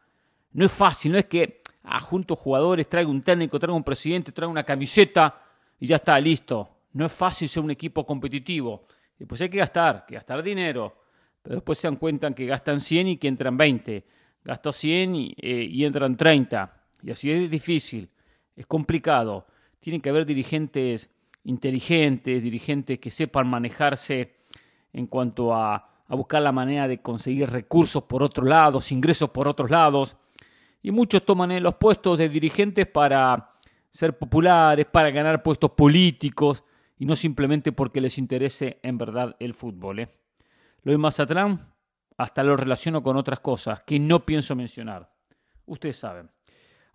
No es fácil, no es que ah, junto jugadores, traigo un técnico, traigo un presidente, traigo una camiseta y ya está, listo. No es fácil ser un equipo competitivo. Y pues hay que gastar, que gastar dinero pero después se dan cuenta que gastan 100 y que entran 20. Gasto 100 y, eh, y entran 30. Y así es difícil, es complicado. Tienen que haber dirigentes inteligentes, dirigentes que sepan manejarse en cuanto a, a buscar la manera de conseguir recursos por otros lados, ingresos por otros lados. Y muchos toman los puestos de dirigentes para ser populares, para ganar puestos políticos y no simplemente porque les interese en verdad el fútbol. ¿eh? Lo de Mazatlán hasta lo relaciono con otras cosas que no pienso mencionar. Ustedes saben.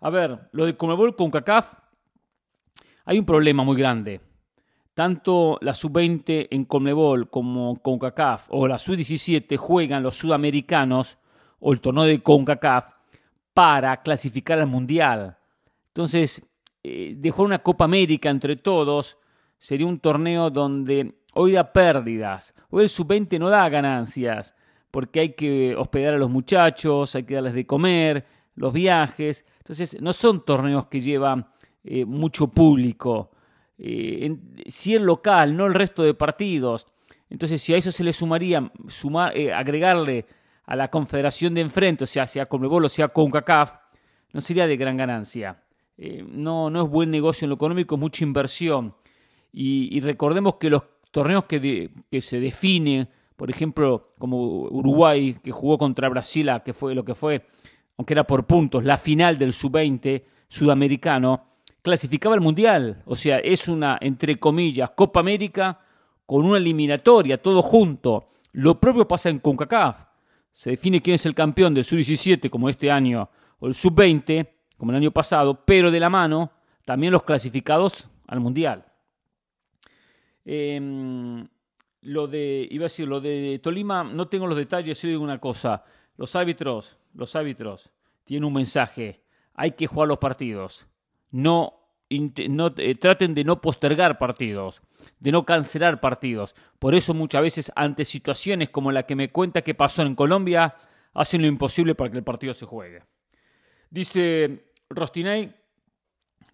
A ver, lo de Comebol con CACAF, hay un problema muy grande. Tanto la sub-20 en Comebol como CONCACAF o la sub-17 juegan los sudamericanos o el torneo de CONCACAF para clasificar al Mundial. Entonces, eh, dejó una Copa América entre todos, sería un torneo donde hoy da pérdidas, hoy el sub-20 no da ganancias, porque hay que hospedar a los muchachos, hay que darles de comer, los viajes, entonces no son torneos que llevan eh, mucho público, eh, si el local, no el resto de partidos. Entonces, si a eso se le sumaría sumar, agregarle a la confederación de enfrente, o sea, sea Conmebol o sea CONCACAF, no sería de gran ganancia. Eh, no, no es buen negocio en lo económico, es mucha inversión. Y, recordemos que los torneos que, que se definen, por ejemplo, como Uruguay, que jugó contra Brasil, que fue lo que fue, aunque era por puntos, la final del sub-20 sudamericano, clasificaba al Mundial. O sea, es una, entre comillas, Copa América con una eliminatoria, todo junto. Lo propio pasa en CONCACAF. Se define quién es el campeón del sub-17, como este año, o el sub-20, como el año pasado, pero de la mano también los clasificados al Mundial. Em, lo de, iba a decir, lo de Tolima, no tengo los detalles, solo digo una cosa. Los árbitros, los árbitros tienen un mensaje. Hay que jugar los partidos. No, eh, traten de no postergar partidos, de no cancelar partidos. Por eso muchas veces ante situaciones como la que me cuenta que pasó en Colombia, hacen lo imposible para que el partido se juegue. Dice Rostinay,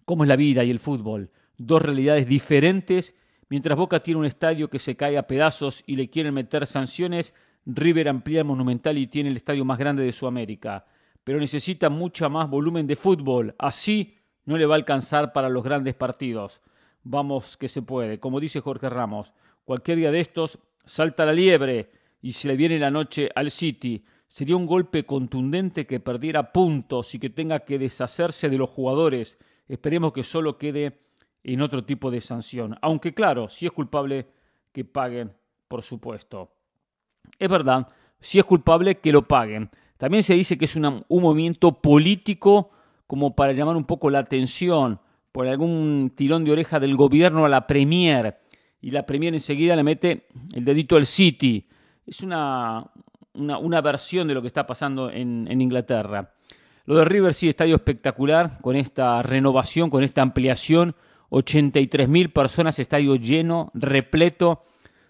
¿cómo es la vida y el fútbol? Dos realidades diferentes. Mientras Boca tiene un estadio que se cae a pedazos y le quieren meter sanciones, River amplía el Monumental y tiene el estadio más grande de Sudamérica. Pero necesita mucha más volumen de fútbol. Así no le va a alcanzar para los grandes partidos. Vamos que se puede. Como dice Jorge Ramos, cualquier día de estos salta la liebre y se le viene la noche al City sería un golpe contundente que perdiera puntos y que tenga que deshacerse de los jugadores. Esperemos que solo quede en otro tipo de sanción. Aunque claro, si es culpable, que paguen, por supuesto. Es verdad, si es culpable, que lo paguen. También se dice que es un movimiento político como para llamar un poco la atención por algún tirón de oreja del gobierno a la Premier. Y la Premier enseguida le mete el dedito al City. Es una, una, versión de lo que está pasando en, Inglaterra. Lo de River sí, estadio espectacular, con esta renovación, con esta ampliación, 83.000 personas, estadio lleno, repleto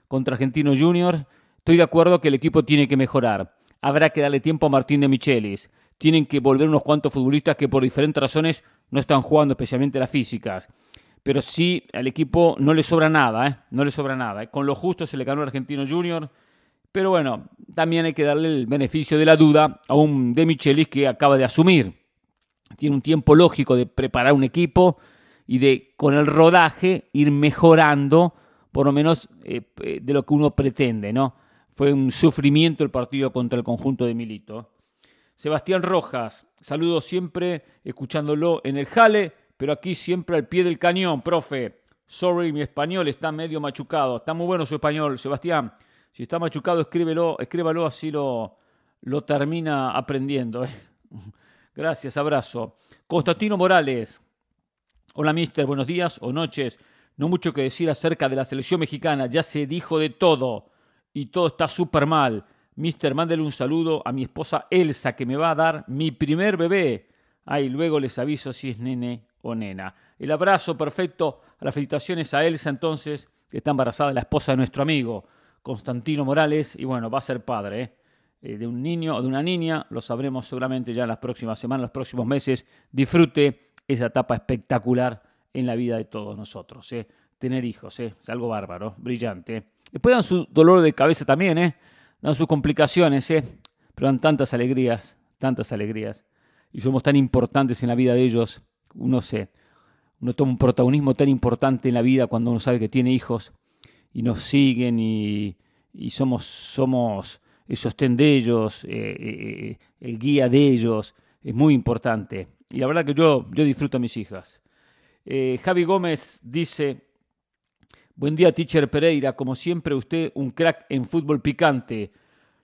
contra Argentino Junior. Estoy de acuerdo que el equipo tiene que mejorar. Habrá que darle tiempo a Martín de Michelis. Tienen que volver unos cuantos futbolistas que por diferentes razones no están jugando, especialmente las físicas. Pero sí, al equipo no le sobra nada, ¿eh? no le sobra nada. Con lo justo se le ganó el Argentino Junior pero bueno, también hay que darle el beneficio de la duda a un De Michelis que acaba de asumir. Tiene un tiempo lógico de preparar un equipo y de con el rodaje ir mejorando por lo menos eh, eh, de lo que uno pretende, ¿no? Fue un sufrimiento el partido contra el conjunto de Milito. Sebastián Rojas, saludo siempre escuchándolo en el jale, pero aquí siempre al pie del cañón, profe. Sorry, mi español está medio machucado. Está muy bueno su español, Sebastián. Si está machucado, escríbelo, escríbalo, así lo, lo termina aprendiendo. ¿eh? Gracias, abrazo. Constantino Morales. Hola, mister, buenos días o noches. No mucho que decir acerca de la selección mexicana, ya se dijo de todo y todo está súper mal. Mister, mándele un saludo a mi esposa Elsa, que me va a dar mi primer bebé. Ahí luego les aviso si es nene o nena. El abrazo perfecto, a las felicitaciones a Elsa entonces, que está embarazada, la esposa de nuestro amigo. Constantino Morales, y bueno, va a ser padre ¿eh? Eh, de un niño o de una niña, lo sabremos seguramente ya en las próximas semanas, los próximos meses. Disfrute esa etapa espectacular en la vida de todos nosotros. ¿eh? Tener hijos, es algo bárbaro, brillante. Después dan su dolor de cabeza también, ¿eh? Dan sus complicaciones, ¿eh? pero dan tantas alegrías, tantas alegrías. Y somos tan importantes en la vida de ellos. Uno se, uno toma un protagonismo tan importante en la vida cuando uno sabe que tiene hijos y nos siguen y, somos, somos el sostén de ellos, eh, eh, eh, el guía de ellos. Es muy importante. Y la verdad que yo, yo disfruto a mis hijas. Javi Gómez dice, buen día, teacher Pereira, como siempre usted un crack en fútbol picante.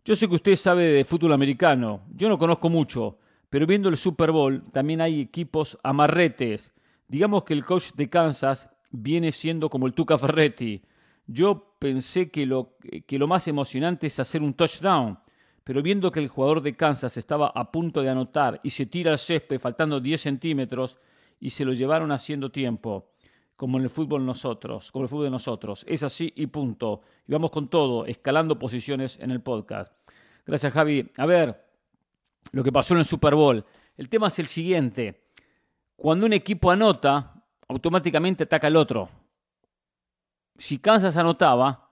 Yo sé que usted sabe de fútbol americano, yo no conozco mucho, pero viendo el Super Bowl también hay equipos amarretes. Digamos que el coach de Kansas viene siendo como el Tuca Ferretti. Yo pensé que lo, que lo más emocionante es hacer un touchdown, pero viendo que el jugador de Kansas estaba a punto de anotar y se tira al césped faltando 10 centímetros y se lo llevaron haciendo tiempo como en el fútbol nosotros, como el fútbol de nosotros. Es así y punto. Y vamos con todo, escalando posiciones en el podcast. Gracias, Javi. A ver, lo que pasó en el Super Bowl. El tema es el siguiente. Cuando un equipo anota, automáticamente ataca al otro. Si Kansas anotaba,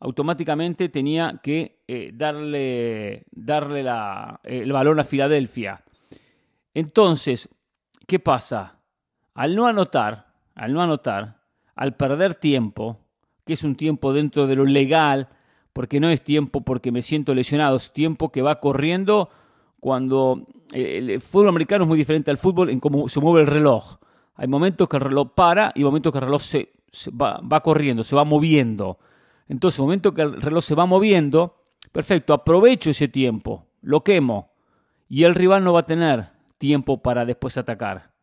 automáticamente tenía que eh, darle, darle la, el balón a Filadelfia. Entonces, ¿qué pasa? Al no anotar, al no anotar, al perder tiempo, que es un tiempo dentro de lo legal, porque no es tiempo porque me siento lesionado, es tiempo que va corriendo cuando eh, el fútbol americano es muy diferente al fútbol en cómo se mueve el reloj. Hay momentos que el reloj para y momentos que el reloj se, va, va, corriendo, se va moviendo. Entonces, momento que el reloj se va moviendo, perfecto, aprovecho ese tiempo, lo quemo y el rival no va a tener tiempo para después atacar.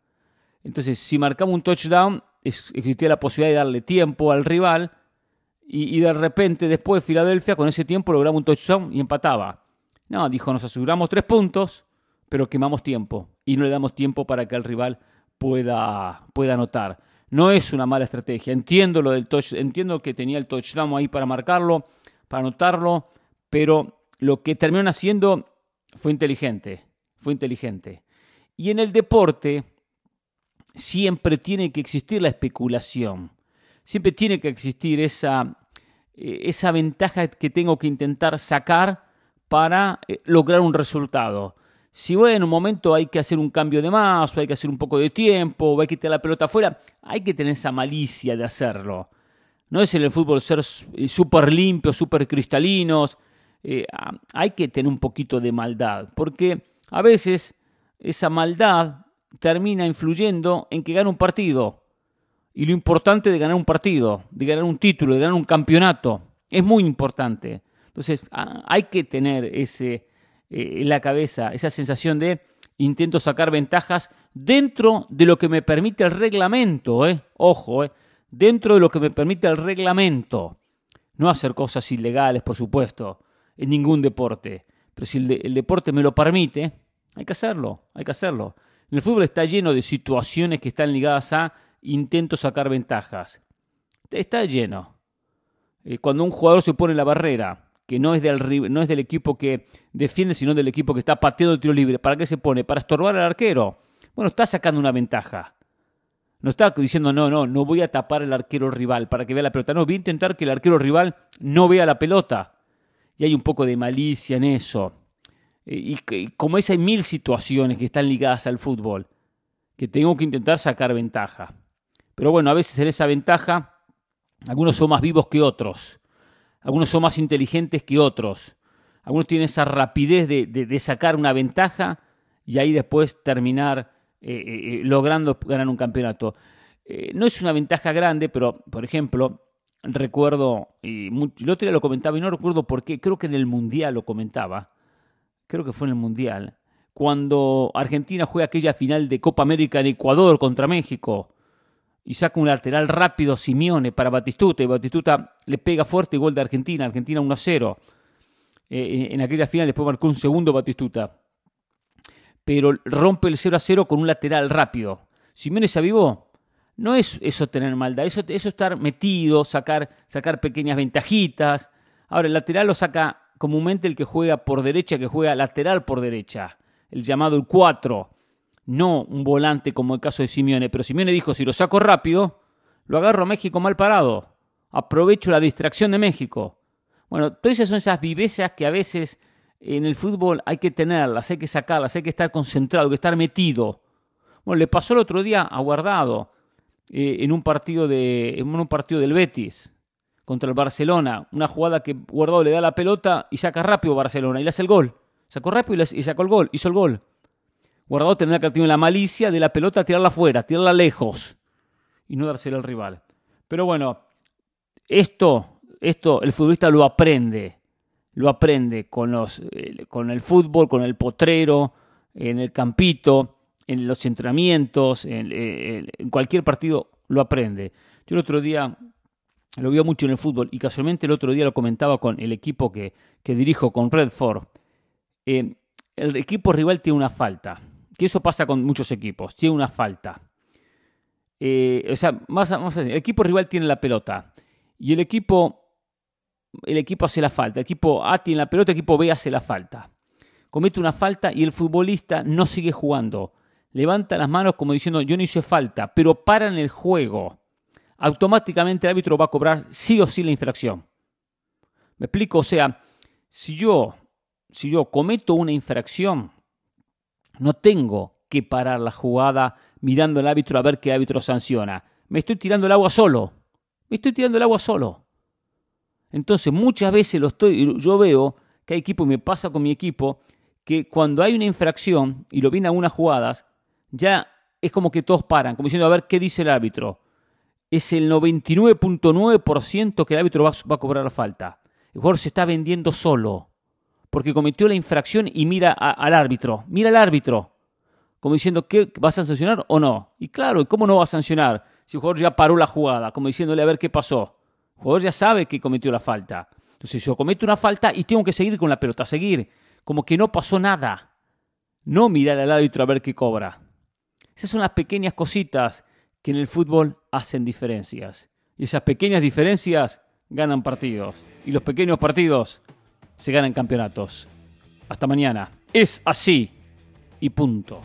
Entonces, si marcamos un touchdown, existía la posibilidad de darle tiempo al rival y, de repente después Filadelfia con ese tiempo lograba un touchdown y empataba. No, dijo, nos aseguramos tres puntos, pero quemamos tiempo y no le damos tiempo para que el rival pueda, pueda anotar. No es una mala estrategia. Entiendo lo del touch, entiendo que tenía el touchdown ahí para marcarlo, para anotarlo, pero lo que terminaron haciendo fue inteligente, fue inteligente. Y en el deporte siempre tiene que existir la especulación, siempre tiene que existir esa, eh, esa ventaja que tengo que intentar sacar para eh, lograr un resultado. Si bueno, en un momento hay que hacer un cambio de más, o hay que hacer un poco de tiempo, o hay que quitar la pelota afuera, hay que tener esa malicia de hacerlo. No es en el fútbol ser eh, súper limpios, súper cristalinos. hay que tener un poquito de maldad, porque a veces esa maldad termina influyendo en que gane un partido. Y lo importante de ganar un partido, de ganar un título, de ganar un campeonato, es muy importante. Entonces hay que tener ese, eh, en la cabeza esa sensación de intento sacar ventajas dentro de lo que me permite el reglamento, ¿eh? ojo, ¿eh? dentro de lo que me permite el reglamento. No hacer cosas ilegales, por supuesto, en ningún deporte. Pero si el deporte me lo permite, hay que hacerlo, hay que hacerlo. El fútbol está lleno de situaciones que están ligadas a intentos sacar ventajas. Está lleno. Eh, cuando un jugador se pone en la barrera, que no es, del, no es del equipo que defiende, sino del equipo que está pateando el tiro libre, ¿para qué se pone? Para estorbar al arquero. Bueno, está sacando una ventaja. No está diciendo, no, no, no voy a tapar al arquero rival para que vea la pelota. No, voy a intentar que el arquero rival no vea la pelota. Y hay un poco de malicia en eso. Y, como es, hay mil situaciones que están ligadas al fútbol, que tengo que intentar sacar ventaja. Pero bueno, a veces en esa ventaja, algunos son más vivos que otros, algunos son más inteligentes que otros, algunos tienen esa rapidez de, sacar una ventaja y ahí después terminar eh, eh, eh, logrando ganar un campeonato. no es una ventaja grande, pero por ejemplo, recuerdo, y el otro día lo comentaba y no recuerdo por qué, creo que en el Mundial lo comentaba, creo que fue en el Mundial, cuando Argentina juega aquella final de Copa América en Ecuador contra México y saca un lateral rápido Simeone para Batistuta y Batistuta le pega fuerte gol de Argentina, Argentina 1 a 0. Eh, en aquella final después marcó un segundo Batistuta. Pero rompe el 0 a 0 con un lateral rápido. Simeone se avivó. No es eso tener maldad, eso, eso estar metido, sacar, sacar pequeñas ventajitas. Ahora el lateral lo saca comúnmente el que juega por derecha, que juega lateral por derecha, el llamado el 4, no un volante como el caso de Simeone, pero Simeone dijo, si lo saco rápido, lo agarro a México mal parado, aprovecho la distracción de México. Bueno, todas esas son esas vivencias que a veces en el fútbol hay que tenerlas, hay que sacarlas, hay que estar concentrado, hay que estar metido. Bueno, le pasó el otro día a Guardado eh, en, un partido de, en un partido del Betis contra el Barcelona. Una jugada que Guardado le da la pelota y saca rápido Barcelona y le hace el gol. Sacó rápido y, sacó el gol, hizo el gol. Guardado tendrá que tener la malicia de la pelota tirarla afuera, tirarla lejos y no dársela al rival. Pero bueno, esto, esto el futbolista lo aprende. Lo aprende con, los, eh, con el fútbol, con el potrero, en el campito, en los entrenamientos, en, cualquier partido lo aprende. Yo el otro día lo vio mucho en el fútbol y casualmente el otro día lo comentaba con el equipo que, dirijo, con Redford. Eh, el equipo rival tiene una falta, que eso pasa con muchos equipos, tiene una falta. Eh, o sea, más, el equipo rival tiene la pelota y el equipo, el equipo hace la falta. El equipo A tiene la pelota, el equipo B hace la falta. Comete una falta y el futbolista no sigue jugando. Levanta las manos como diciendo yo no hice falta, pero para en el juego. Automáticamente el árbitro va a cobrar sí o sí la infracción. ¿Me explico? O sea, si yo, si yo cometo una infracción, no tengo que parar la jugada mirando al árbitro a ver qué árbitro sanciona. Me estoy tirando el agua solo. Me estoy tirando el agua solo. Entonces, muchas veces lo estoy, yo veo que hay equipo, y me pasa con mi equipo, que cuando hay una infracción y lo vienen algunas jugadas, ya es como que todos paran, como diciendo, a ver qué dice el árbitro. Es el 99.9% que el árbitro va, a cobrar la falta. El jugador se está vendiendo solo, porque cometió la infracción y mira al árbitro. Mira al árbitro como diciendo, ¿qué, ¿vas a sancionar o no? Y claro, ¿cómo no va a sancionar si el jugador ya paró la jugada? Como diciéndole a ver qué pasó. El jugador ya sabe que cometió la falta. Entonces yo cometo una falta y tengo que seguir con la pelota, seguir, como que no pasó nada. No mirar al árbitro a ver qué cobra. Esas son las pequeñas cositas que en el fútbol hacen diferencias. Y esas pequeñas diferencias ganan partidos. Y los pequeños partidos se ganan campeonatos. Hasta mañana. Es así y punto.